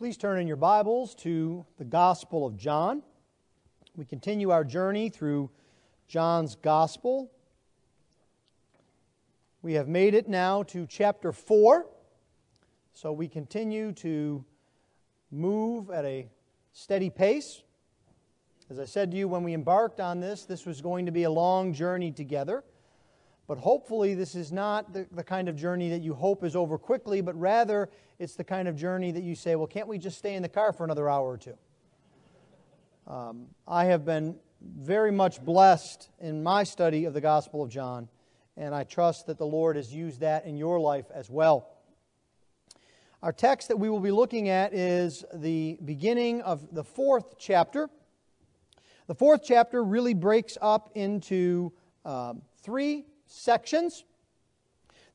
Please turn in your Bibles to the Gospel of John. We continue our journey through John's Gospel. We have made it now to chapter 4. So we continue to move at a steady pace. As I said to you when we embarked on this, this was going to be a long journey together. But hopefully, this is not the, the kind of journey that you hope is over quickly, but rather it's the kind of journey that you say, well, can't we just stay in the car for another hour or two? Um, I have been very much blessed in my study of the Gospel of John, and I trust that the Lord has used that in your life as well. Our text that we will be looking at is the beginning of the fourth chapter. The fourth chapter really breaks up into um, three sections.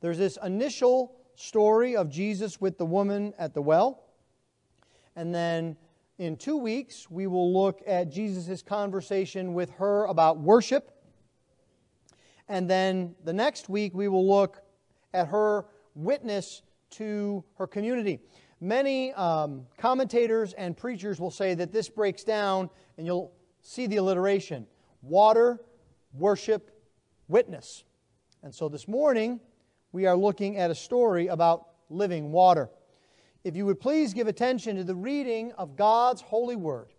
There's this initial story of Jesus with the woman at the well. And then in two weeks, we will look at Jesus' conversation with her about worship. And then the next week, we will look at her witness to her community. Many um, commentators and preachers will say that this breaks down, and you'll see the alliteration water, worship, witness. And so this morning, we are looking at a story about living water. If you would please give attention to the reading of God's holy word.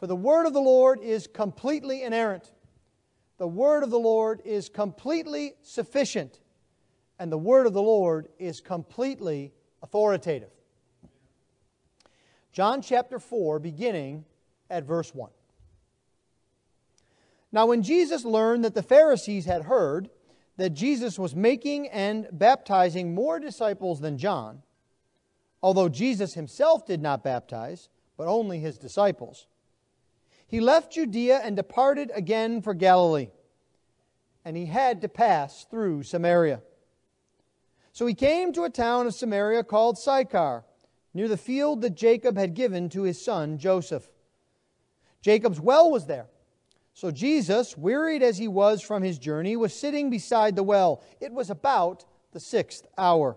For the word of the Lord is completely inerrant. The word of the Lord is completely sufficient. And the word of the Lord is completely authoritative. John chapter 4, beginning at verse 1. Now, when Jesus learned that the Pharisees had heard, that Jesus was making and baptizing more disciples than John, although Jesus himself did not baptize, but only his disciples. He left Judea and departed again for Galilee, and he had to pass through Samaria. So he came to a town of Samaria called Sychar, near the field that Jacob had given to his son Joseph. Jacob's well was there. So Jesus, wearied as he was from his journey, was sitting beside the well. It was about the sixth hour.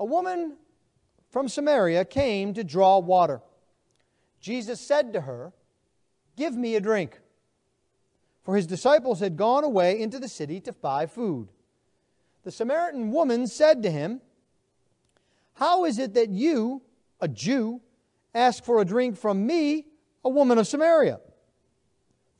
A woman from Samaria came to draw water. Jesus said to her, Give me a drink. For his disciples had gone away into the city to buy food. The Samaritan woman said to him, How is it that you, a Jew, ask for a drink from me, a woman of Samaria?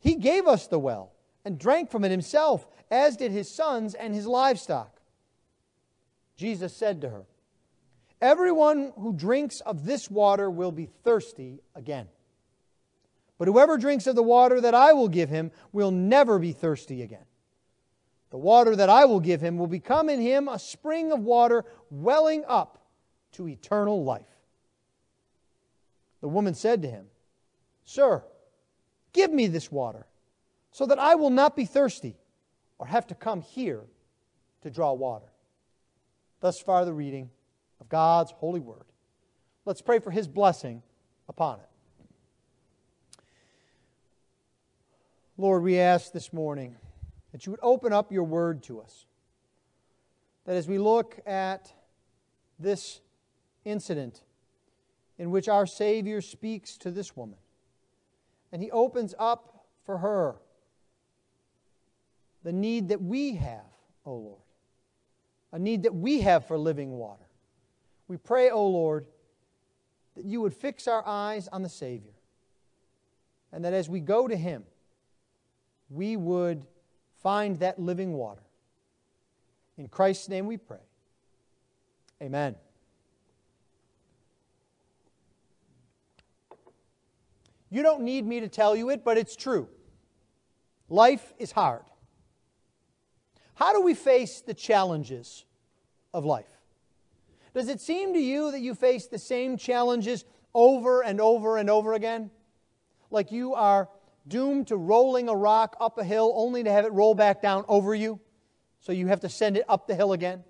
He gave us the well and drank from it himself, as did his sons and his livestock. Jesus said to her, Everyone who drinks of this water will be thirsty again. But whoever drinks of the water that I will give him will never be thirsty again. The water that I will give him will become in him a spring of water welling up to eternal life. The woman said to him, Sir, Give me this water, so that I will not be thirsty or have to come here to draw water. Thus far, the reading of God's holy word. Let's pray for his blessing upon it. Lord, we ask this morning that you would open up your word to us. That as we look at this incident in which our Savior speaks to this woman, and He opens up for her the need that we have, O Lord, a need that we have for living water. We pray, O Lord, that you would fix our eyes on the Savior, and that as we go to Him, we would find that living water. In Christ's name we pray. Amen. You don't need me to tell you it, but it's true. Life is hard. How do we face the challenges of life? Does it seem to you that you face the same challenges over and over and over again? Like you are doomed to rolling a rock up a hill only to have it roll back down over you, so you have to send it up the hill again?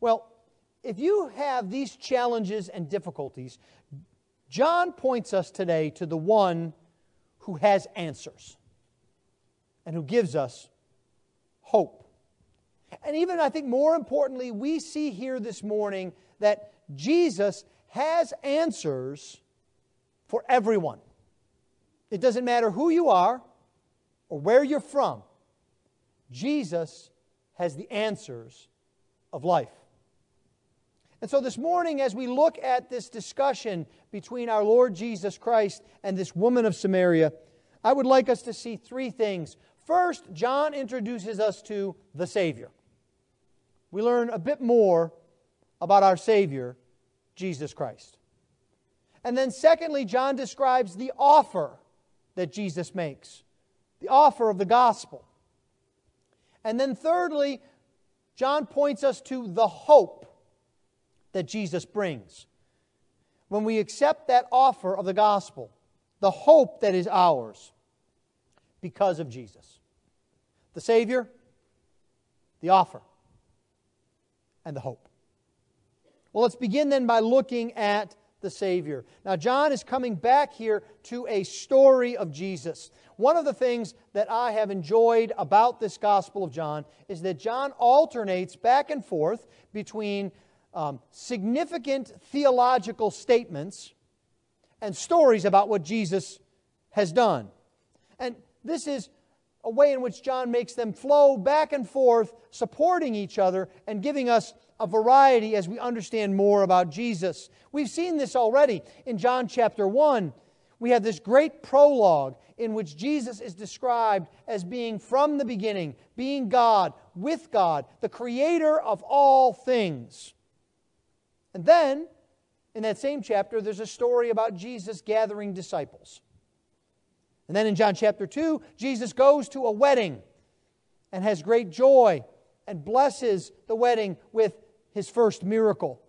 Well, if you have these challenges and difficulties, John points us today to the one who has answers and who gives us hope. And even, I think, more importantly, we see here this morning that Jesus has answers for everyone. It doesn't matter who you are or where you're from, Jesus has the answers of life. And so this morning, as we look at this discussion between our Lord Jesus Christ and this woman of Samaria, I would like us to see three things. First, John introduces us to the Savior. We learn a bit more about our Savior, Jesus Christ. And then, secondly, John describes the offer that Jesus makes the offer of the gospel. And then, thirdly, John points us to the hope that Jesus brings. When we accept that offer of the gospel, the hope that is ours because of Jesus. The Savior, the offer, and the hope. Well, let's begin then by looking at the Savior. Now, John is coming back here to a story of Jesus. One of the things that I have enjoyed about this Gospel of John is that John alternates back and forth between um, significant theological statements and stories about what Jesus has done. And this is a way in which John makes them flow back and forth, supporting each other and giving us a variety as we understand more about Jesus. We've seen this already in John chapter 1. We have this great prologue in which Jesus is described as being from the beginning, being God, with God, the creator of all things. And then, in that same chapter, there's a story about Jesus gathering disciples. And then in John chapter 2, Jesus goes to a wedding and has great joy and blesses the wedding with his first miracle.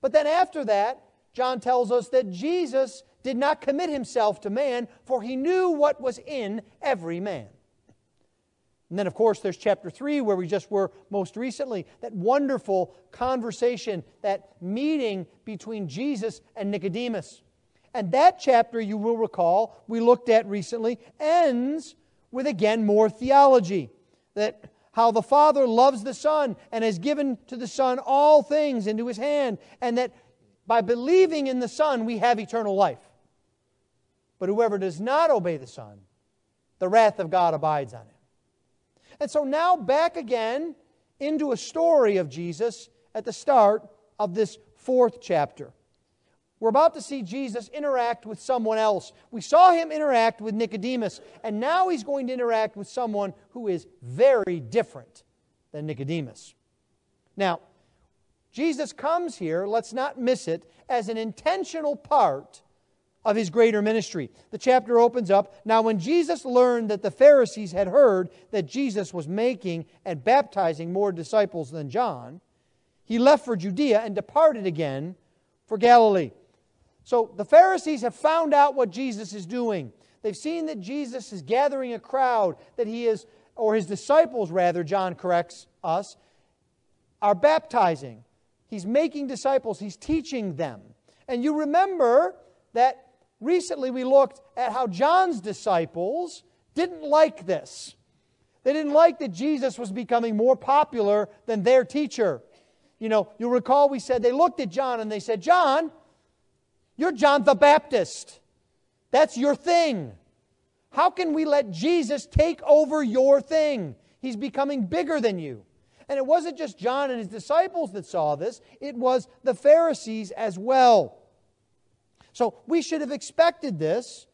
But then after that, John tells us that Jesus did not commit himself to man, for he knew what was in every man. And then, of course, there's chapter 3, where we just were most recently, that wonderful conversation, that meeting between Jesus and Nicodemus. And that chapter, you will recall, we looked at recently, ends with again more theology. That how the Father loves the Son and has given to the Son all things into his hand, and that by believing in the Son, we have eternal life. But whoever does not obey the Son, the wrath of God abides on him. And so now back again into a story of Jesus at the start of this fourth chapter. We're about to see Jesus interact with someone else. We saw him interact with Nicodemus, and now he's going to interact with someone who is very different than Nicodemus. Now, Jesus comes here, let's not miss it, as an intentional part of his greater ministry. The chapter opens up Now, when Jesus learned that the Pharisees had heard that Jesus was making and baptizing more disciples than John, he left for Judea and departed again for Galilee. So the Pharisees have found out what Jesus is doing. They've seen that Jesus is gathering a crowd, that he is, or his disciples rather, John corrects us, are baptizing. He's making disciples, he's teaching them. And you remember that recently we looked at how John's disciples didn't like this. They didn't like that Jesus was becoming more popular than their teacher. You know, you'll recall we said they looked at John and they said, John, you're John the Baptist. That's your thing. How can we let Jesus take over your thing? He's becoming bigger than you. And it wasn't just John and his disciples that saw this, it was the Pharisees as well. So we should have expected this.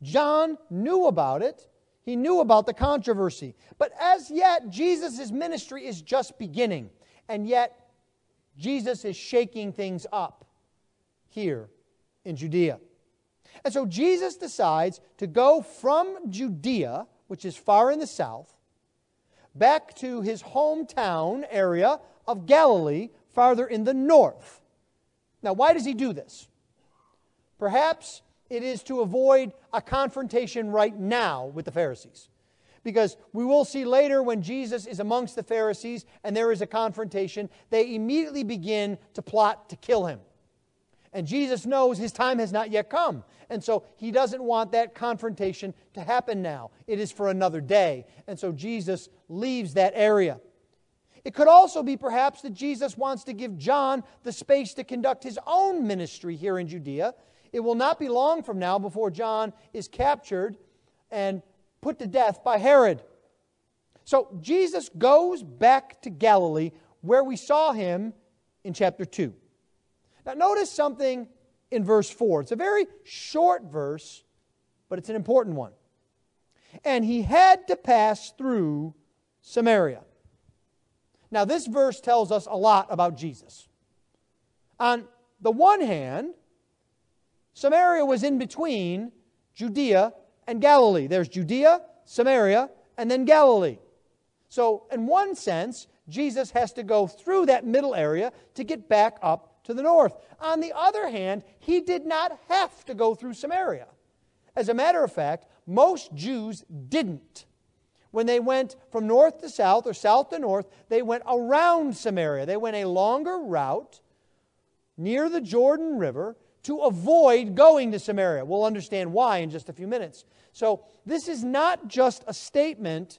John knew about it. He knew about the controversy. But as yet, Jesus' ministry is just beginning. And yet, Jesus is shaking things up here in Judea. And so Jesus decides to go from Judea, which is far in the south, back to his hometown area of Galilee, farther in the north Now, why does he do this? Perhaps it is to avoid a confrontation right now with the Pharisees. Because we will see later when Jesus is amongst the Pharisees and there is a confrontation, they immediately begin to plot to kill him. And Jesus knows his time has not yet come. And so he doesn't want that confrontation to happen now. It is for another day. And so Jesus leaves that area. It could also be perhaps that Jesus wants to give John the space to conduct his own ministry here in Judea. It will not be long from now before John is captured and put to death by Herod. So Jesus goes back to Galilee where we saw him in chapter 2. Now, notice something in verse 4. It's a very short verse, but it's an important one. And he had to pass through Samaria. Now, this verse tells us a lot about Jesus. On the one hand, Samaria was in between Judea and Galilee. There's Judea, Samaria, and then Galilee. So, in one sense, Jesus has to go through that middle area to get back up to the north. On the other hand, he did not have to go through Samaria. As a matter of fact, most Jews didn't. When they went from north to south or south to north, they went around Samaria. They went a longer route near the Jordan River to avoid going to Samaria. We'll understand why in just a few minutes. So, this is not just a statement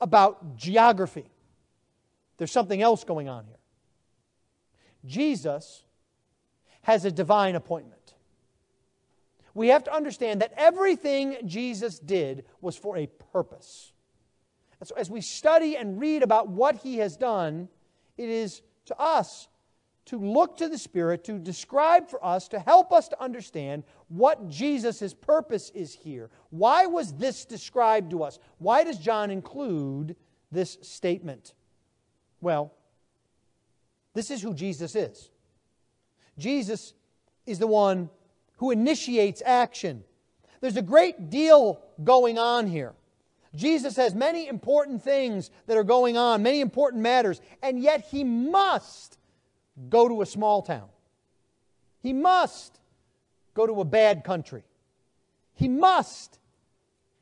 about geography, there's something else going on here. Jesus has a divine appointment. We have to understand that everything Jesus did was for a purpose. And so, as we study and read about what he has done, it is to us to look to the Spirit to describe for us, to help us to understand what Jesus' purpose is here. Why was this described to us? Why does John include this statement? Well, this is who Jesus is. Jesus is the one who initiates action. There's a great deal going on here. Jesus has many important things that are going on, many important matters, and yet he must go to a small town. He must go to a bad country. He must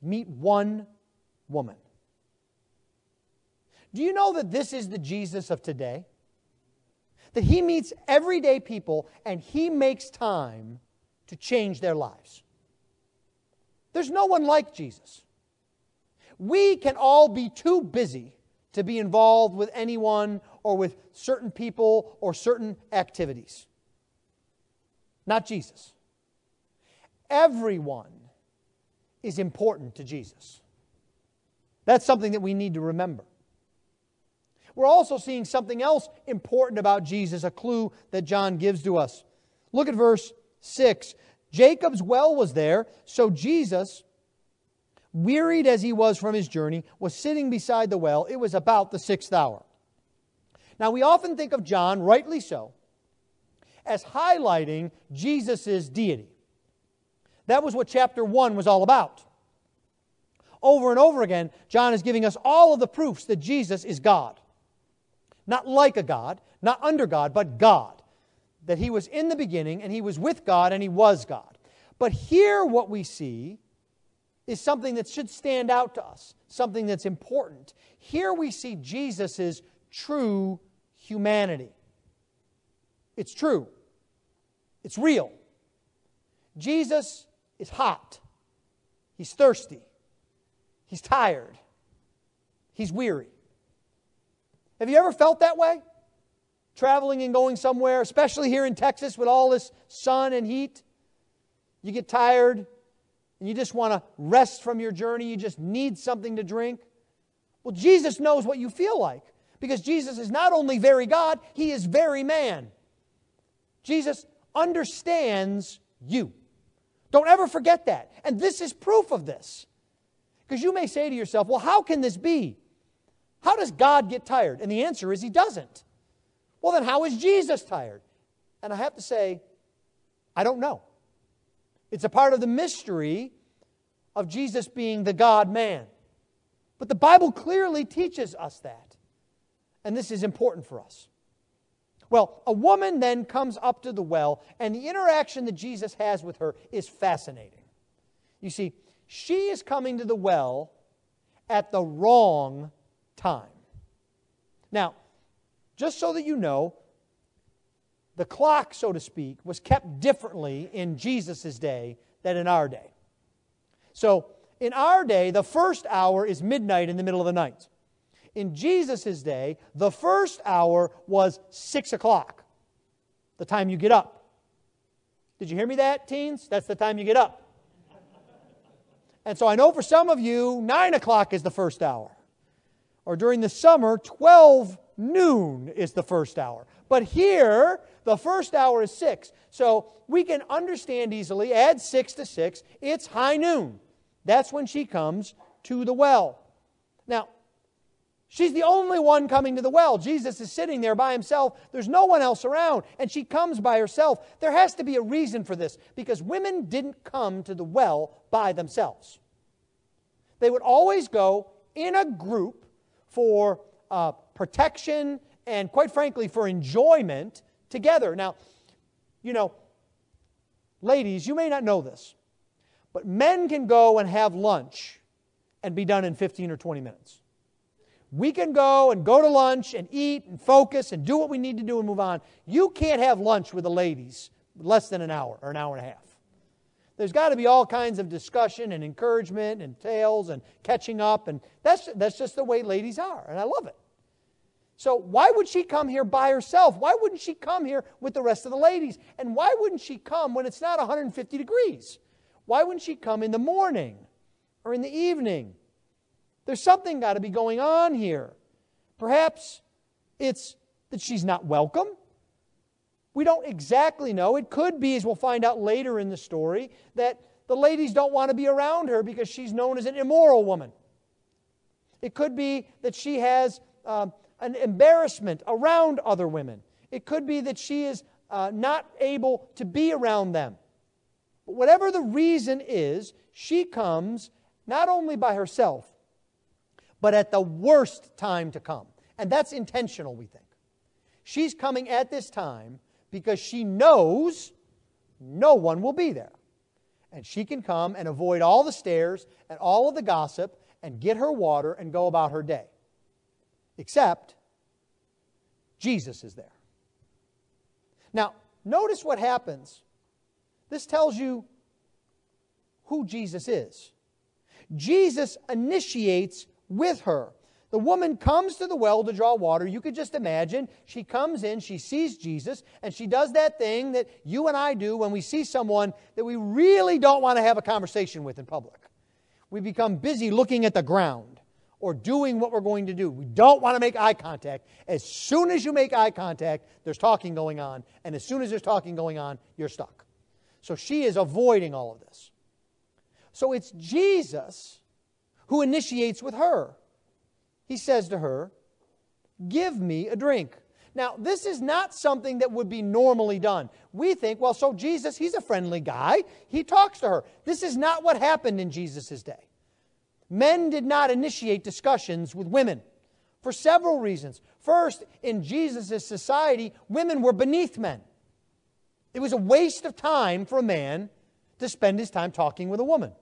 meet one woman. Do you know that this is the Jesus of today? That he meets everyday people and he makes time to change their lives. There's no one like Jesus. We can all be too busy to be involved with anyone or with certain people or certain activities. Not Jesus. Everyone is important to Jesus. That's something that we need to remember. We're also seeing something else important about Jesus, a clue that John gives to us. Look at verse 6. Jacob's well was there, so Jesus, wearied as he was from his journey, was sitting beside the well. It was about the sixth hour. Now, we often think of John, rightly so, as highlighting Jesus' deity. That was what chapter 1 was all about. Over and over again, John is giving us all of the proofs that Jesus is God. Not like a God, not under God, but God. That he was in the beginning and he was with God and he was God. But here, what we see is something that should stand out to us, something that's important. Here we see Jesus' true humanity. It's true, it's real. Jesus is hot, he's thirsty, he's tired, he's weary. Have you ever felt that way? Traveling and going somewhere, especially here in Texas with all this sun and heat. You get tired and you just want to rest from your journey. You just need something to drink. Well, Jesus knows what you feel like because Jesus is not only very God, he is very man. Jesus understands you. Don't ever forget that. And this is proof of this. Because you may say to yourself, well, how can this be? How does God get tired? And the answer is he doesn't. Well, then how is Jesus tired? And I have to say, I don't know. It's a part of the mystery of Jesus being the God man. But the Bible clearly teaches us that. And this is important for us. Well, a woman then comes up to the well, and the interaction that Jesus has with her is fascinating. You see, she is coming to the well at the wrong time. Now, just so that you know, the clock, so to speak, was kept differently in Jesus' day than in our day. So, in our day, the first hour is midnight in the middle of the night. In Jesus' day, the first hour was 6 o'clock, the time you get up. Did you hear me that, teens? That's the time you get up. And so I know for some of you, 9 o'clock is the first hour. Or during the summer, 12 noon is the first hour. But here, the first hour is 6. So we can understand easily, add 6 to 6, it's high noon. That's when she comes to the well. Now, She's the only one coming to the well. Jesus is sitting there by himself. There's no one else around, and she comes by herself. There has to be a reason for this because women didn't come to the well by themselves. They would always go in a group for uh, protection and, quite frankly, for enjoyment together. Now, you know, ladies, you may not know this, but men can go and have lunch and be done in 15 or 20 minutes. We can go and go to lunch and eat and focus and do what we need to do and move on. You can't have lunch with the ladies less than an hour or an hour and a half. There's got to be all kinds of discussion and encouragement and tales and catching up, and that's, that's just the way ladies are, and I love it. So, why would she come here by herself? Why wouldn't she come here with the rest of the ladies? And why wouldn't she come when it's not 150 degrees? Why wouldn't she come in the morning or in the evening there's something got to be going on here. Perhaps it's that she's not welcome. We don't exactly know. It could be, as we'll find out later in the story, that the ladies don't want to be around her because she's known as an immoral woman. It could be that she has uh, an embarrassment around other women. It could be that she is uh, not able to be around them. But whatever the reason is, she comes not only by herself, but at the worst time to come. And that's intentional, we think. She's coming at this time because she knows no one will be there. And she can come and avoid all the stares and all of the gossip and get her water and go about her day. Except Jesus is there. Now, notice what happens. This tells you who Jesus is. Jesus initiates with her. The woman comes to the well to draw water. You could just imagine. She comes in, she sees Jesus, and she does that thing that you and I do when we see someone that we really don't want to have a conversation with in public. We become busy looking at the ground or doing what we're going to do. We don't want to make eye contact. As soon as you make eye contact, there's talking going on, and as soon as there's talking going on, you're stuck. So she is avoiding all of this. So it's Jesus who initiates with her. He says to her, Give me a drink. Now, this is not something that would be normally done. We think, well, so Jesus, he's a friendly guy. He talks to her. This is not what happened in Jesus' day. Men did not initiate discussions with women for several reasons. First, in Jesus' society, women were beneath men. It was a waste of time for a man to spend his time talking with a woman.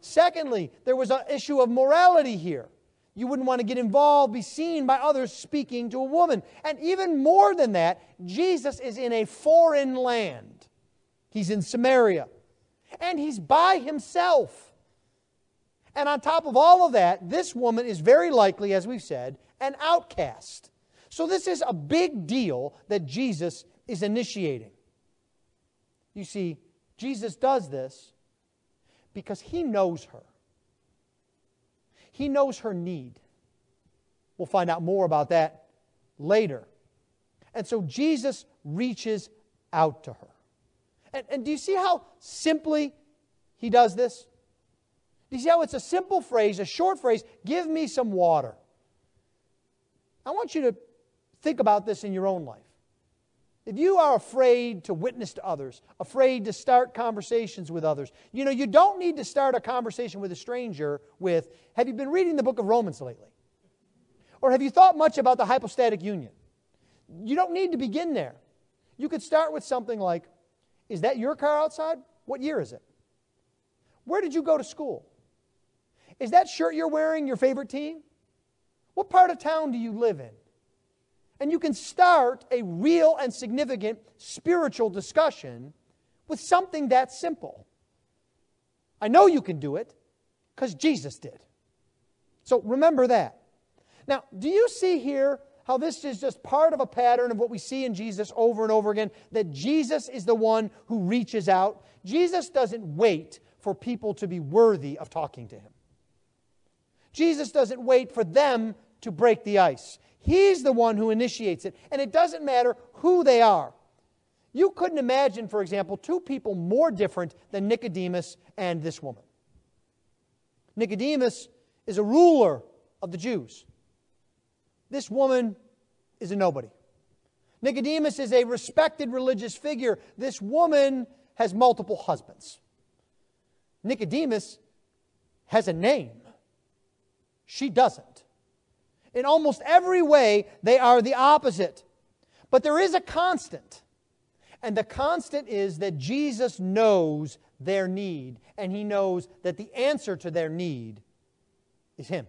Secondly, there was an issue of morality here. You wouldn't want to get involved, be seen by others speaking to a woman. And even more than that, Jesus is in a foreign land. He's in Samaria. And he's by himself. And on top of all of that, this woman is very likely, as we've said, an outcast. So this is a big deal that Jesus is initiating. You see, Jesus does this because he knows her. He knows her need. We'll find out more about that later. And so Jesus reaches out to her. And, and do you see how simply he does this? You see how it's a simple phrase, a short phrase, give me some water? I want you to think about this in your own life. If you are afraid to witness to others, afraid to start conversations with others, you know, you don't need to start a conversation with a stranger with, Have you been reading the book of Romans lately? Or have you thought much about the hypostatic union? you don't need to begin there. You could start with something like Is that your car outside? What year is it? Where did you go to school? Is that shirt you're wearing your favorite team? What part of town do you live in? And you can start a real and significant spiritual discussion with something that simple. I know you can do it because Jesus did. So remember that. Now, do you see here how this is just part of a pattern of what we see in Jesus over and over again? That Jesus is the one who reaches out. Jesus doesn't wait for people to be worthy of talking to him. Jesus doesn't wait for them to break the ice. He's the one who initiates it, and it doesn't matter who they are. You couldn't imagine, for example, two people more different than Nicodemus and this woman. Nicodemus is a ruler of the Jews. This woman is a nobody. Nicodemus is a respected religious figure. This woman has multiple husbands. Nicodemus has a name. She doesn't. In almost every way, they are the opposite. But there is a constant. And the constant is that Jesus knows their need, and he knows that the answer to their need is him.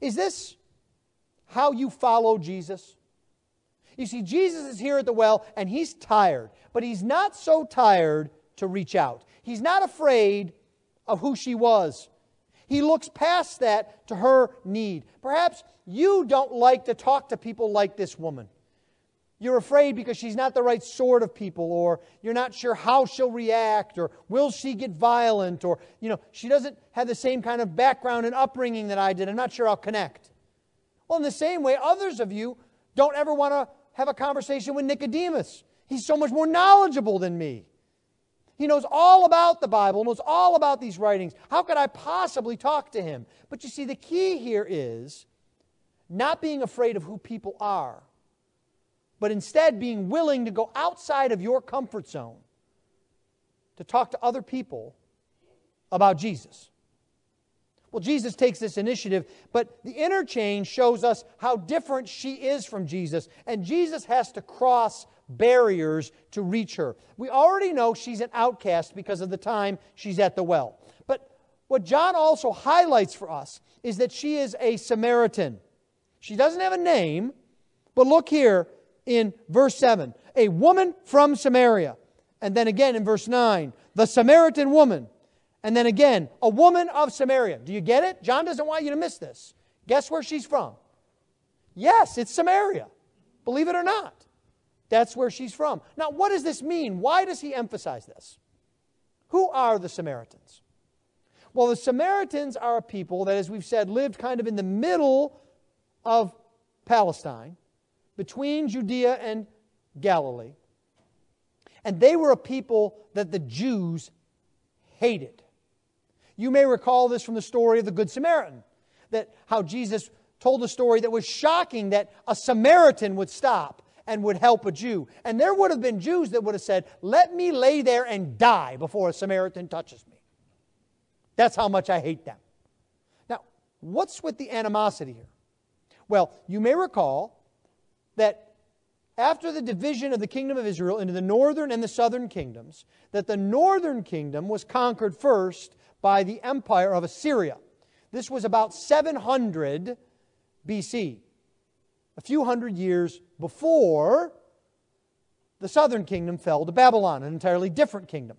Is this how you follow Jesus? You see, Jesus is here at the well, and he's tired, but he's not so tired to reach out. He's not afraid of who she was. He looks past that to her need. Perhaps you don't like to talk to people like this woman. You're afraid because she's not the right sort of people, or you're not sure how she'll react, or will she get violent, or, you know, she doesn't have the same kind of background and upbringing that I did. I'm not sure I'll connect. Well, in the same way, others of you don't ever want to have a conversation with Nicodemus. He's so much more knowledgeable than me. He knows all about the Bible, knows all about these writings. How could I possibly talk to him? But you see, the key here is not being afraid of who people are, but instead being willing to go outside of your comfort zone to talk to other people about Jesus. Well, Jesus takes this initiative, but the interchange shows us how different she is from Jesus, and Jesus has to cross barriers to reach her. We already know she's an outcast because of the time she's at the well. But what John also highlights for us is that she is a Samaritan. She doesn't have a name, but look here in verse 7 a woman from Samaria. And then again in verse 9, the Samaritan woman. And then again, a woman of Samaria. Do you get it? John doesn't want you to miss this. Guess where she's from? Yes, it's Samaria. Believe it or not. That's where she's from. Now, what does this mean? Why does he emphasize this? Who are the Samaritans? Well, the Samaritans are a people that, as we've said, lived kind of in the middle of Palestine, between Judea and Galilee. And they were a people that the Jews hated. You may recall this from the story of the Good Samaritan, that how Jesus told a story that was shocking that a Samaritan would stop and would help a Jew. And there would have been Jews that would have said, Let me lay there and die before a Samaritan touches me. That's how much I hate them. Now, what's with the animosity here? Well, you may recall that after the division of the kingdom of Israel into the northern and the southern kingdoms, that the northern kingdom was conquered first by the empire of Assyria. This was about 700 BC a few hundred years before the southern kingdom fell to Babylon, an entirely different kingdom.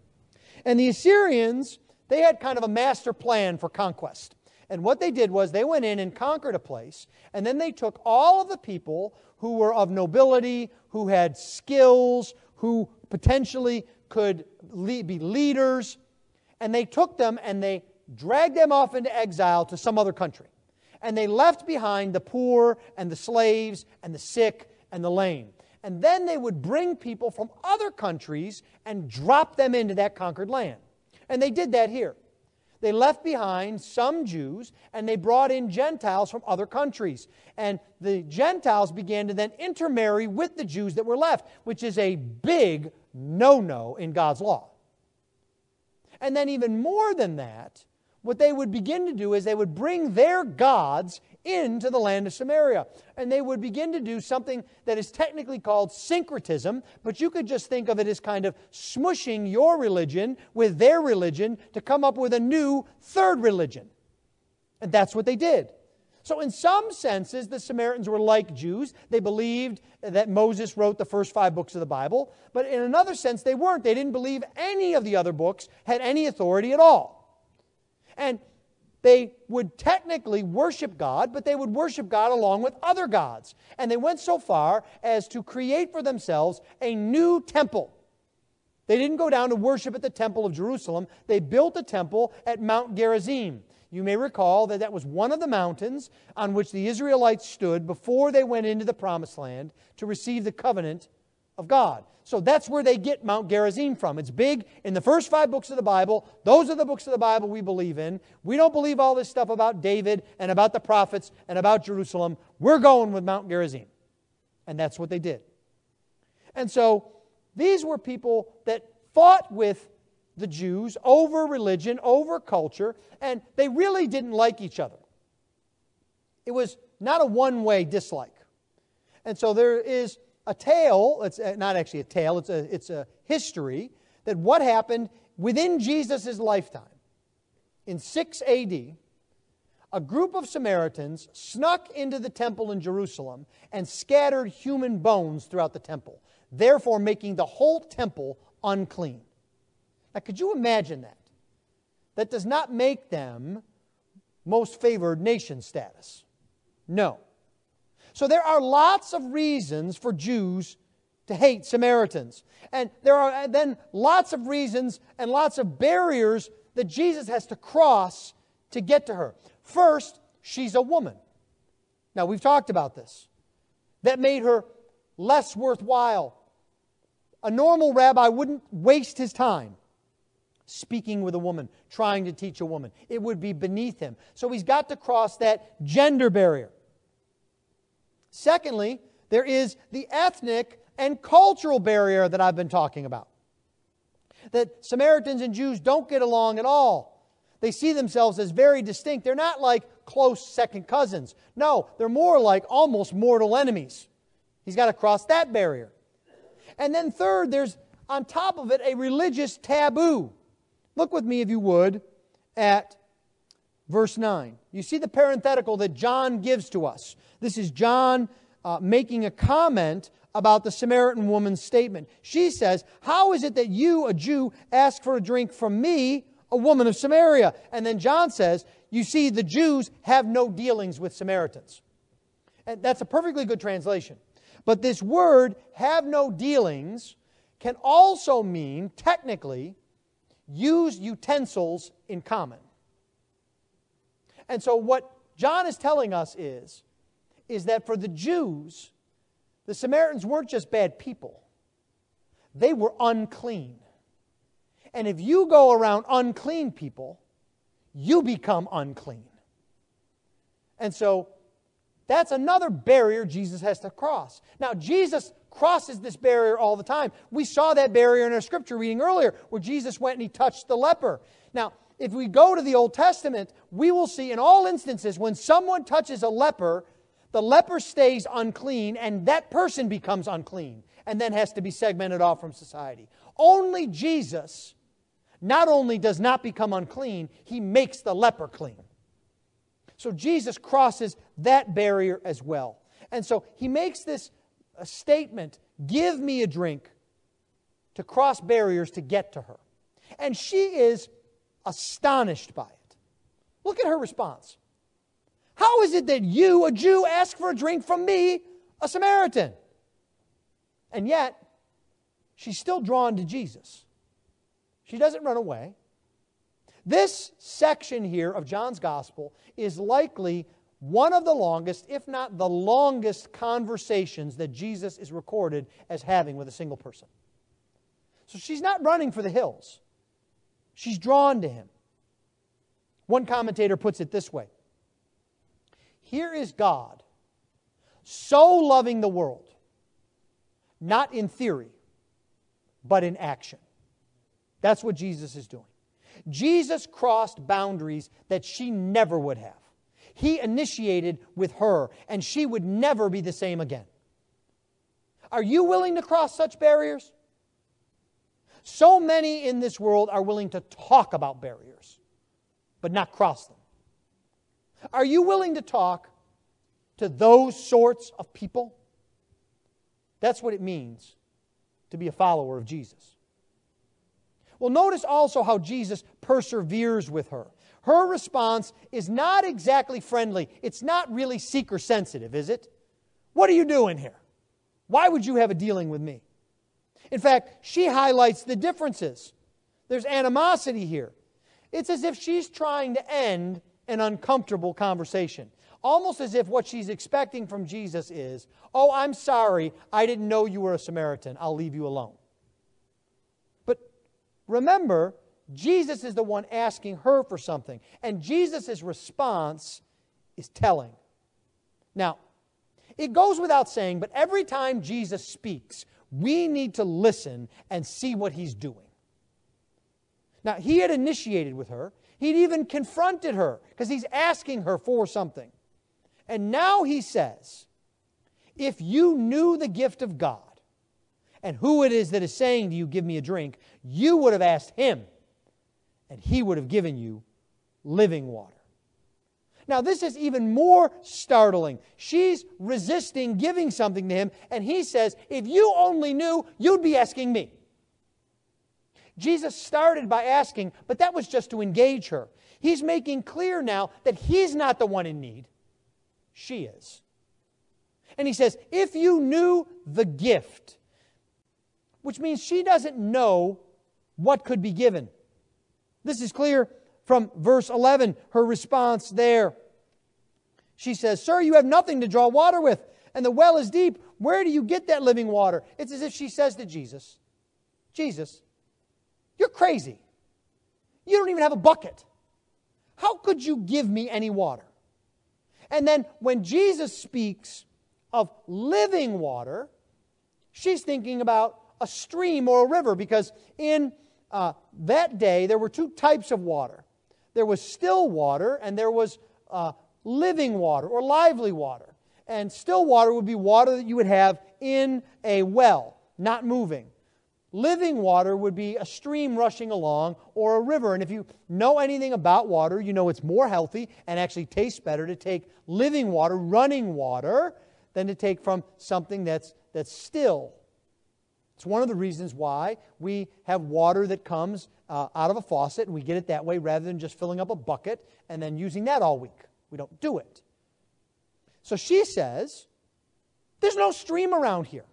And the Assyrians, they had kind of a master plan for conquest. And what they did was they went in and conquered a place, and then they took all of the people who were of nobility, who had skills, who potentially could be leaders, and they took them and they dragged them off into exile to some other country and they left behind the poor and the slaves and the sick and the lame. And then they would bring people from other countries and drop them into that conquered land. And they did that here. They left behind some Jews and they brought in Gentiles from other countries. And the Gentiles began to then intermarry with the Jews that were left, which is a big no no in God's law. And then, even more than that, what they would begin to do is they would bring their gods into the land of Samaria. And they would begin to do something that is technically called syncretism, but you could just think of it as kind of smushing your religion with their religion to come up with a new third religion. And that's what they did. So, in some senses, the Samaritans were like Jews. They believed that Moses wrote the first five books of the Bible. But in another sense, they weren't. They didn't believe any of the other books had any authority at all. And they would technically worship God, but they would worship God along with other gods. And they went so far as to create for themselves a new temple. They didn't go down to worship at the temple of Jerusalem, they built a temple at Mount Gerizim. You may recall that that was one of the mountains on which the Israelites stood before they went into the promised land to receive the covenant of God. So that's where they get Mount Gerizim from. It's big in the first five books of the Bible. Those are the books of the Bible we believe in. We don't believe all this stuff about David and about the prophets and about Jerusalem. We're going with Mount Gerizim. And that's what they did. And so these were people that fought with the Jews over religion, over culture, and they really didn't like each other. It was not a one way dislike. And so there is a tale, it's not actually a tale, it's a, it's a history that what happened within Jesus' lifetime. In 6 AD, a group of Samaritans snuck into the temple in Jerusalem and scattered human bones throughout the temple, therefore making the whole temple unclean. Now, could you imagine that? That does not make them most favored nation status. No. So there are lots of reasons for Jews to hate Samaritans. And there are then lots of reasons and lots of barriers that Jesus has to cross to get to her. First, she's a woman. Now, we've talked about this. That made her less worthwhile. A normal rabbi wouldn't waste his time speaking with a woman, trying to teach a woman. It would be beneath him. So he's got to cross that gender barrier. Secondly, there is the ethnic and cultural barrier that I've been talking about. That Samaritans and Jews don't get along at all. They see themselves as very distinct. They're not like close second cousins. No, they're more like almost mortal enemies. He's got to cross that barrier. And then, third, there's on top of it a religious taboo. Look with me, if you would, at verse 9. You see the parenthetical that John gives to us. This is John uh, making a comment about the Samaritan woman's statement. She says, How is it that you, a Jew, ask for a drink from me, a woman of Samaria? And then John says, You see, the Jews have no dealings with Samaritans. And that's a perfectly good translation. But this word, have no dealings, can also mean, technically, use utensils in common. And so what John is telling us is, is that for the Jews, the Samaritans weren't just bad people, they were unclean. And if you go around unclean people, you become unclean. And so that's another barrier Jesus has to cross. Now, Jesus crosses this barrier all the time. We saw that barrier in our scripture reading earlier where Jesus went and he touched the leper. Now, if we go to the Old Testament, we will see in all instances when someone touches a leper, the leper stays unclean and that person becomes unclean and then has to be segmented off from society. Only Jesus not only does not become unclean, he makes the leper clean. So Jesus crosses that barrier as well. And so he makes this statement give me a drink to cross barriers to get to her. And she is astonished by it. Look at her response. How is it that you, a Jew, ask for a drink from me, a Samaritan? And yet, she's still drawn to Jesus. She doesn't run away. This section here of John's gospel is likely one of the longest, if not the longest, conversations that Jesus is recorded as having with a single person. So she's not running for the hills, she's drawn to him. One commentator puts it this way Here is God so loving the world, not in theory, but in action. That's what Jesus is doing. Jesus crossed boundaries that she never would have. he initiated with her, and she would never be the same again. Are you willing to cross such barriers? So many in this world are willing to talk about barriers, but not cross them. Are you willing to talk to those sorts of people? That's what it means to be a follower of Jesus. Well, notice also how Jesus perseveres with her. Her response is not exactly friendly. It's not really seeker sensitive, is it? What are you doing here? Why would you have a dealing with me? In fact, she highlights the differences. There's animosity here. It's as if she's trying to end an uncomfortable conversation. Almost as if what she's expecting from Jesus is, Oh, I'm sorry, I didn't know you were a Samaritan. I'll leave you alone. But remember, Jesus is the one asking her for something, and Jesus' response is telling. Now, it goes without saying, but every time Jesus speaks, we need to listen and see what he's doing. Now, he had initiated with her, he'd even confronted her because he's asking her for something. And now he says, If you knew the gift of God and who it is that is saying to you, Give me a drink, you would have asked him, and he would have given you living water. Now, this is even more startling. She's resisting giving something to him, and he says, If you only knew, you'd be asking me. Jesus started by asking, but that was just to engage her. He's making clear now that he's not the one in need, she is. And he says, If you knew the gift, which means she doesn't know what could be given. This is clear from verse 11, her response there. She says, Sir, you have nothing to draw water with, and the well is deep. Where do you get that living water? It's as if she says to Jesus, Jesus, you're crazy. You don't even have a bucket. How could you give me any water? And then when Jesus speaks of living water, she's thinking about a stream or a river because in uh, that day there were two types of water there was still water and there was uh, living water or lively water. And still water would be water that you would have in a well, not moving. Living water would be a stream rushing along or a river. And if you know anything about water, you know it's more healthy and actually tastes better to take living water, running water, than to take from something that's, that's still. It's one of the reasons why we have water that comes uh, out of a faucet and we get it that way rather than just filling up a bucket and then using that all week. We don't do it. So she says, There's no stream around here.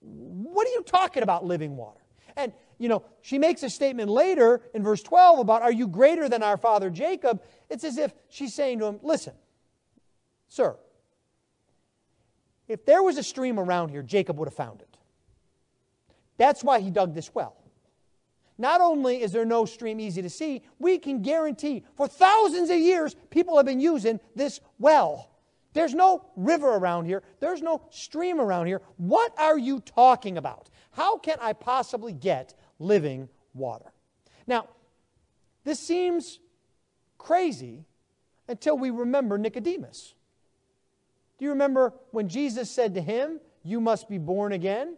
What are you talking about, living water? And, you know, she makes a statement later in verse 12 about, Are you greater than our father Jacob? It's as if she's saying to him, Listen, sir, if there was a stream around here, Jacob would have found it. That's why he dug this well. Not only is there no stream easy to see, we can guarantee for thousands of years people have been using this well. There's no river around here, there's no stream around here. What are you talking about? How can I possibly get living water? Now, this seems crazy until we remember Nicodemus. Do you remember when Jesus said to him, You must be born again?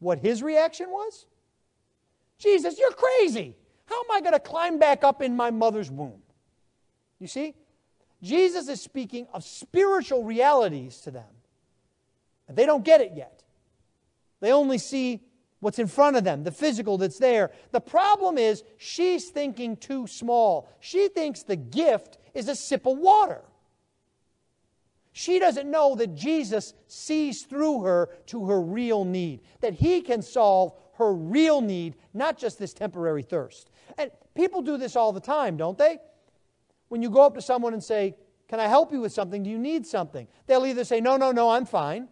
what his reaction was? Jesus, you're crazy. How am I going to climb back up in my mother's womb? You see? Jesus is speaking of spiritual realities to them. And they don't get it yet. They only see what's in front of them, the physical that's there. The problem is she's thinking too small. She thinks the gift is a sip of water. She doesn't know that Jesus sees through her to her real need, that He can solve her real need, not just this temporary thirst. And people do this all the time, don't they? When you go up to someone and say, Can I help you with something? Do you need something? They'll either say, No, no, no, I'm fine,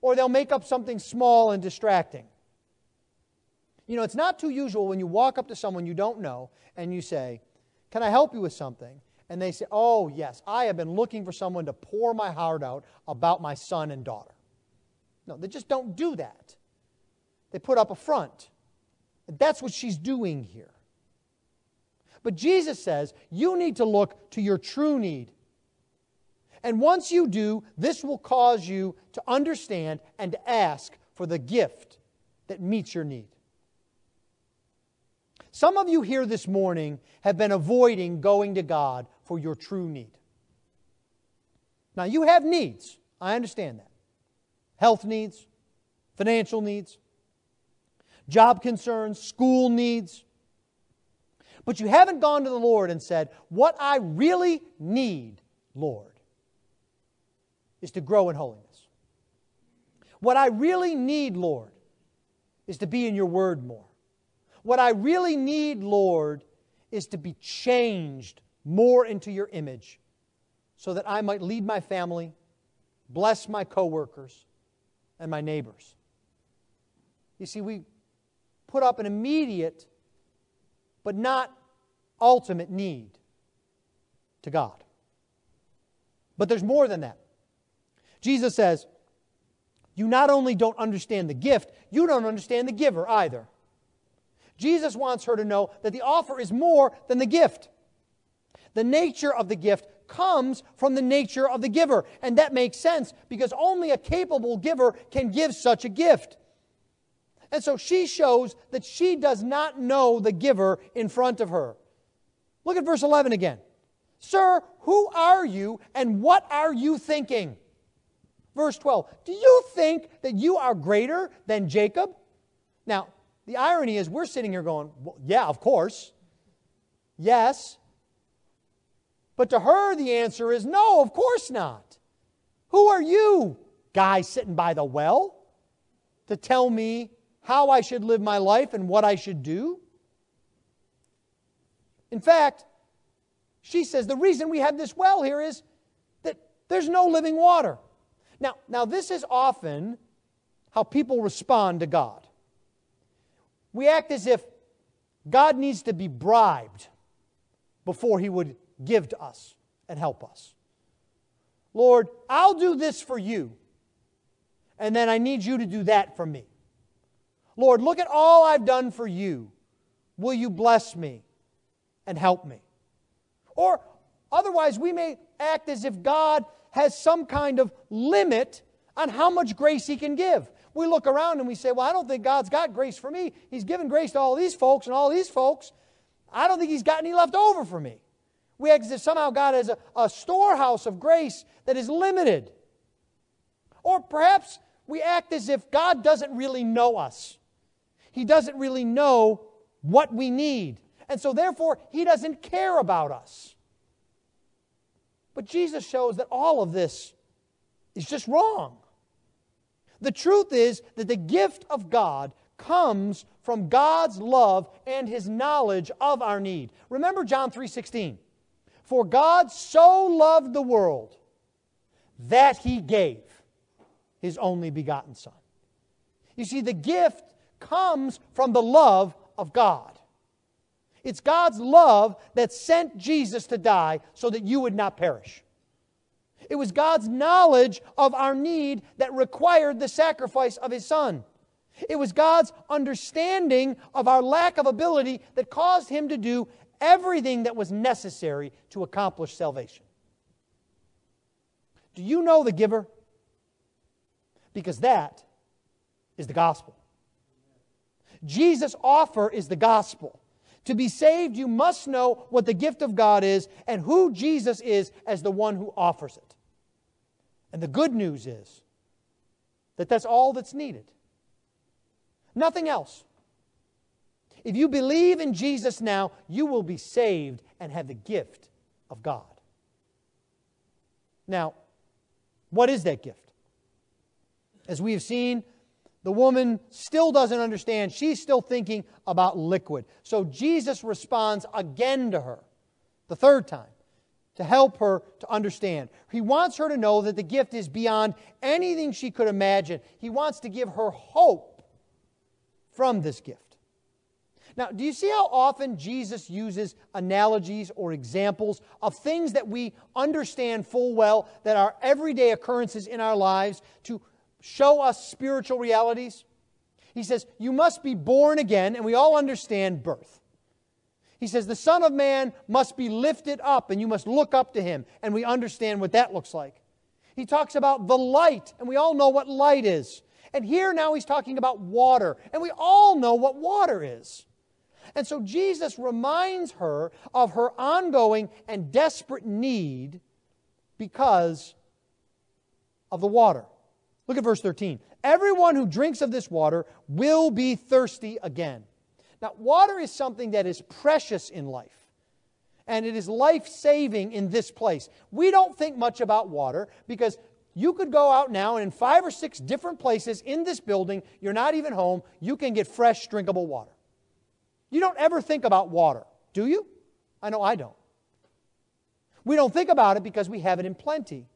or they'll make up something small and distracting. You know, it's not too usual when you walk up to someone you don't know and you say, Can I help you with something? and they say, Oh, yes, I have been looking for someone to pour my heart out about my son and daughter. No, they just don't do that. They put up a front. That's what she's doing here. But Jesus says, You need to look to your true need. And once you do, this will cause you to understand and to ask for the gift that meets your need. Some of you here this morning have been avoiding going to God for your true need. Now, you have needs. I understand that. Health needs, financial needs, job concerns, school needs. But you haven't gone to the Lord and said, What I really need, Lord, is to grow in holiness. What I really need, Lord, is to be in your word more. What I really need, Lord, is to be changed more into your image so that I might lead my family, bless my coworkers, and my neighbors. You see, we put up an immediate but not ultimate need to God. But there's more than that. Jesus says, You not only don't understand the gift, you don't understand the giver either. Jesus wants her to know that the offer is more than the gift. The nature of the gift comes from the nature of the giver. And that makes sense because only a capable giver can give such a gift. And so she shows that she does not know the giver in front of her. Look at verse 11 again. Sir, who are you and what are you thinking? Verse 12. Do you think that you are greater than Jacob? Now, the irony is we're sitting here going, well, yeah, of course. Yes. But to her, the answer is no, of course not. Who are you, guy sitting by the well, to tell me how I should live my life and what I should do? In fact, she says the reason we have this well here is that there's no living water. Now, now this is often how people respond to God. We act as if God needs to be bribed before he would give to us and help us. Lord, I'll do this for you, and then I need you to do that for me. Lord, look at all I've done for you. Will you bless me and help me? Or otherwise, we may act as if God has some kind of limit on how much grace He can give. We look around and we say, Well, I don't think God's got grace for me. He's given grace to all these folks and all these folks. I don't think He's got any left over for me. We act as if somehow God has a, a storehouse of grace that is limited. Or perhaps we act as if God doesn't really know us. He doesn't really know what we need. And so, therefore, He doesn't care about us. But Jesus shows that all of this is just wrong. The truth is that the gift of God comes from God's love and his knowledge of our need. Remember John 3:16. For God so loved the world that he gave his only begotten son. You see the gift comes from the love of God. It's God's love that sent Jesus to die so that you would not perish. It was God's knowledge of our need that required the sacrifice of His Son. It was God's understanding of our lack of ability that caused Him to do everything that was necessary to accomplish salvation. Do you know the giver? Because that is the gospel. Jesus' offer is the gospel. To be saved, you must know what the gift of God is and who Jesus is as the one who offers it. And the good news is that that's all that's needed. Nothing else. If you believe in Jesus now, you will be saved and have the gift of God. Now, what is that gift? As we have seen, the woman still doesn't understand. She's still thinking about liquid. So Jesus responds again to her, the third time, to help her to understand. He wants her to know that the gift is beyond anything she could imagine. He wants to give her hope from this gift. Now, do you see how often Jesus uses analogies or examples of things that we understand full well that are everyday occurrences in our lives to show us spiritual realities? He says, You must be born again, and we all understand birth. He says, The Son of Man must be lifted up, and you must look up to him. And we understand what that looks like. He talks about the light, and we all know what light is. And here now he's talking about water, and we all know what water is. And so Jesus reminds her of her ongoing and desperate need because of the water. Look at verse 13. Everyone who drinks of this water will be thirsty again. Now, water is something that is precious in life, and it is life saving in this place. We don't think much about water because you could go out now and in five or six different places in this building, you're not even home, you can get fresh, drinkable water. You don't ever think about water, do you? I know I don't. We don't think about it because we have it in plenty.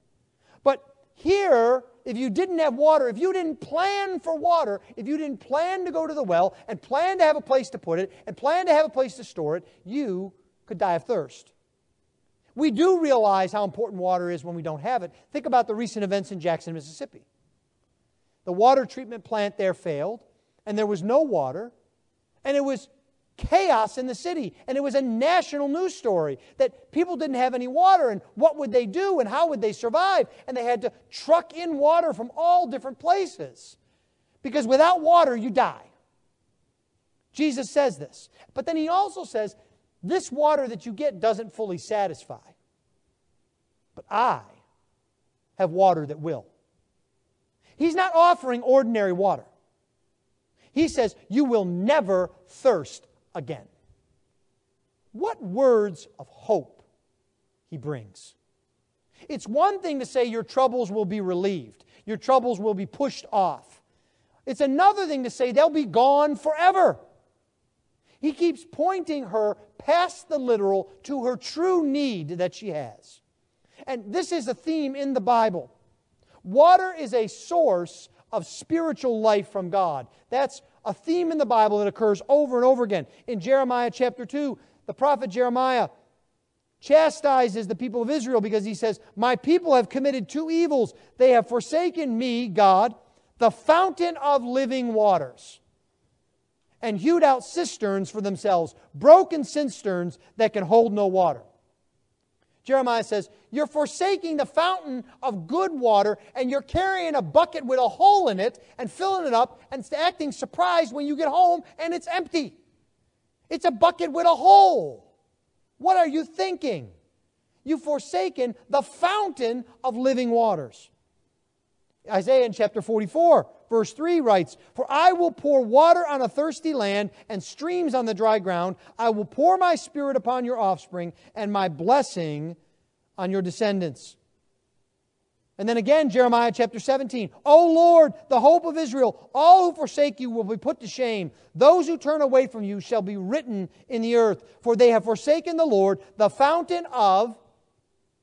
But here, if you didn't have water, if you didn't plan for water, if you didn't plan to go to the well and plan to have a place to put it and plan to have a place to store it, you could die of thirst. We do realize how important water is when we don't have it. Think about the recent events in Jackson, Mississippi. The water treatment plant there failed, and there was no water, and it was chaos in the city. And it was a national news story that people didn't have any water and what would they do and how would they survive? And they had to truck in water from all different places. Because without water, you die. Jesus says this. But then he also says, this water that you get doesn't fully satisfy. But I have water that will. He's not offering ordinary water. He says, You will never thirst again. What words of hope he brings. It's one thing to say your troubles will be relieved, your troubles will be pushed off. It's another thing to say they'll be gone forever. He keeps pointing her past the literal to her true need that she has. And this is a theme in the Bible. Water is a source of spiritual life from God. That's a theme in the Bible that occurs over and over again. In Jeremiah chapter 2, the prophet Jeremiah chastises the people of Israel because he says, My people have committed two evils. They have forsaken me, God, the fountain of living waters, and hewed out cisterns for themselves, broken cisterns that can hold no water. Jeremiah says, You're forsaking the fountain of good water, and you're carrying a bucket with a hole in it and filling it up and acting surprised when you get home and it's empty. It's a bucket with a hole. What are you thinking? You've forsaken the fountain of living waters. Isaiah in chapter 44, verse 3 writes, For I will pour water on a thirsty land and streams on the dry ground. I will pour my spirit upon your offspring and my blessing on your descendants. And then again, Jeremiah chapter 17. O Lord, the hope of Israel, all who forsake you will be put to shame. Those who turn away from you shall be written in the earth, for they have forsaken the Lord, the fountain of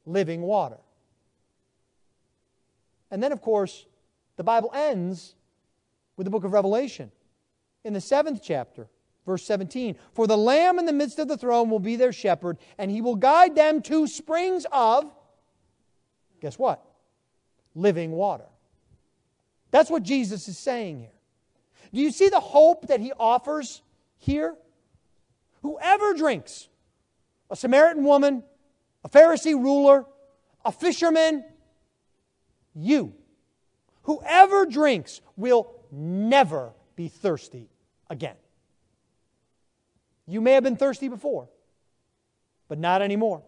living water. And then, of course, the Bible ends with the book of Revelation. In the seventh chapter, verse 17 For the Lamb in the midst of the throne will be their shepherd, and he will guide them to springs of, guess what? Living water. That's what Jesus is saying here. Do you see the hope that he offers here? Whoever drinks, a Samaritan woman, a Pharisee ruler, a fisherman, you, whoever drinks, will never be thirsty again. You may have been thirsty before, but not anymore.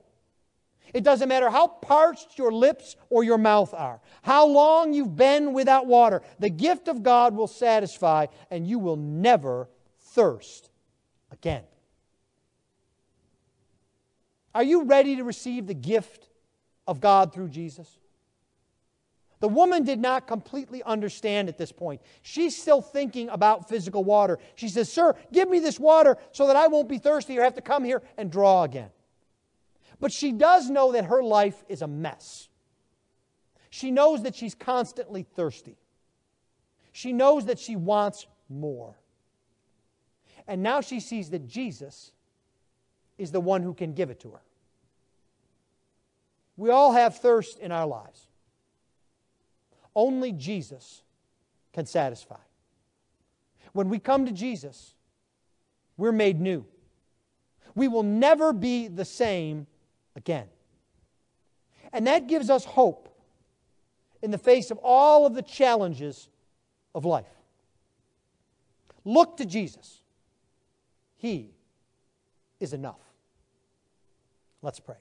It doesn't matter how parched your lips or your mouth are, how long you've been without water. The gift of God will satisfy, and you will never thirst again. Are you ready to receive the gift of God through Jesus? The woman did not completely understand at this point. She's still thinking about physical water. She says, Sir, give me this water so that I won't be thirsty or have to come here and draw again. But she does know that her life is a mess. She knows that she's constantly thirsty. She knows that she wants more. And now she sees that Jesus is the one who can give it to her. We all have thirst in our lives. Only Jesus can satisfy. When we come to Jesus, we're made new. We will never be the same again. And that gives us hope in the face of all of the challenges of life. Look to Jesus. He is enough. Let's pray.